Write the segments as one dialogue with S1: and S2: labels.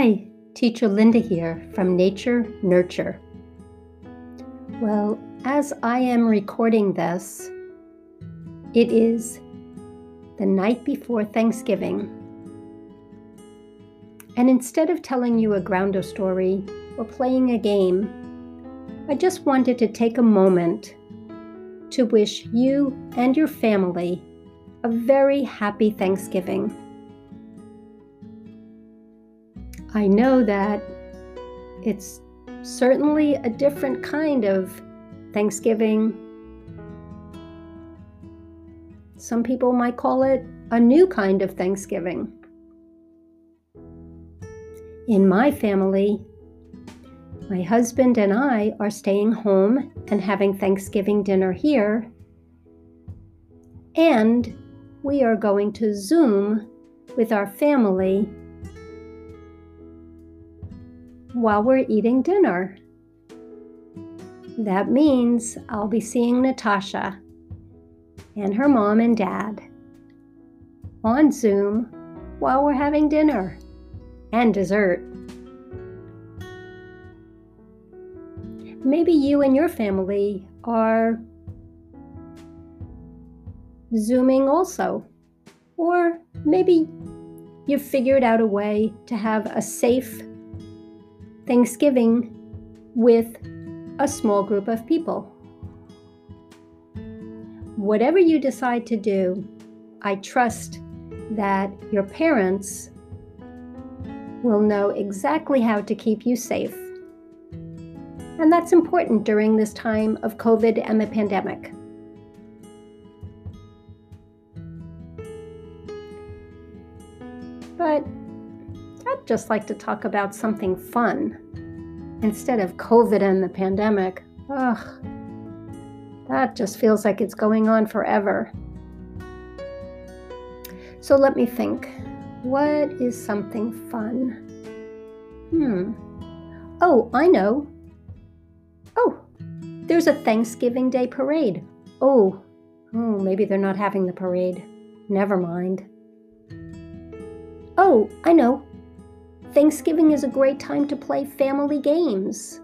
S1: Hi, Teacher Linda here from Nature Nurture. Well, as I am recording this, it is the night before Thanksgiving. And instead of telling you a groundo story or playing a game, I just wanted to take a moment to wish you and your family a very happy Thanksgiving. I know that it's certainly a different kind of Thanksgiving. Some people might call it a new kind of Thanksgiving. In my family, my husband and I are staying home and having Thanksgiving dinner here. And we are going to Zoom with our family while we're eating dinner. That means I'll be seeing Natasha and her mom and dad on Zoom while we're having dinner and dessert. Maybe you and your family are Zooming also. Or maybe you've figured out a way to have a safe Thanksgiving with a small group of people. Whatever you decide to do, I trust that your parents will know exactly how to keep you safe. And that's important during this time of COVID and the pandemic. But just like to talk about something fun instead of COVID and the pandemic. Ugh, that just feels like it's going on forever. So let me think. What is something fun? Hmm. Oh, I know. Oh, there's a Thanksgiving Day parade. Oh, oh, maybe they're not having the parade. Never mind. Oh, I know. Thanksgiving is a great time to play family games,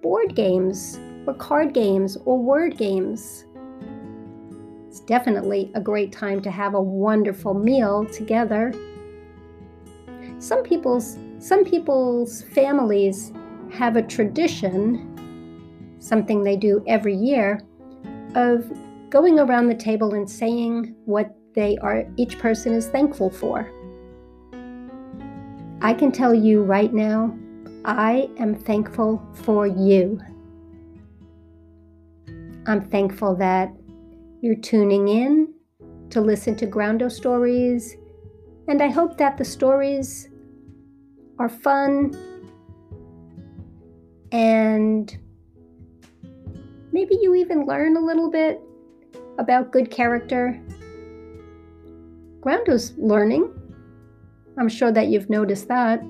S1: board games, or card games, or word games. It's definitely a great time to have a wonderful meal together. Some people's some people's families have a tradition, something they do every year, of going around the table and saying what they are each person is thankful for. I can tell you right now, I am thankful for you. I'm thankful that you're tuning in to listen to Groundo stories, and I hope that the stories are fun and maybe you even learn a little bit about good character. Groundo's learning. I'm sure that you've noticed that.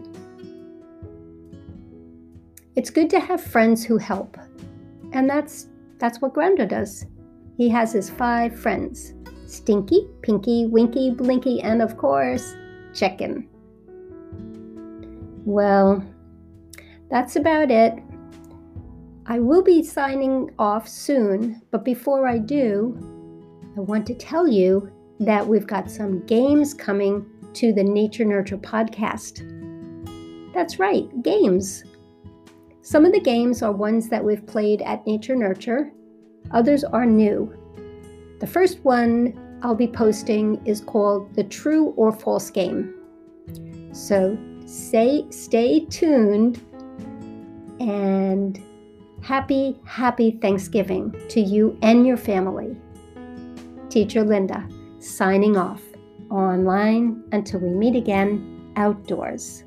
S1: It's good to have friends who help. And that's that's what Groundo does. He has his five friends. Stinky, Pinky, Winky, Blinky, and of course, Chicken. Well, that's about it. I will be signing off soon, but before I do, I want to tell you that we've got some games coming to the Nature Nurture podcast. That's right, games. Some of the games are ones that we've played at Nature Nurture, others are new. The first one I'll be posting is called the True or False Game. So say, stay tuned and happy, happy Thanksgiving to you and your family. Teacher Linda, signing off online until we meet again outdoors.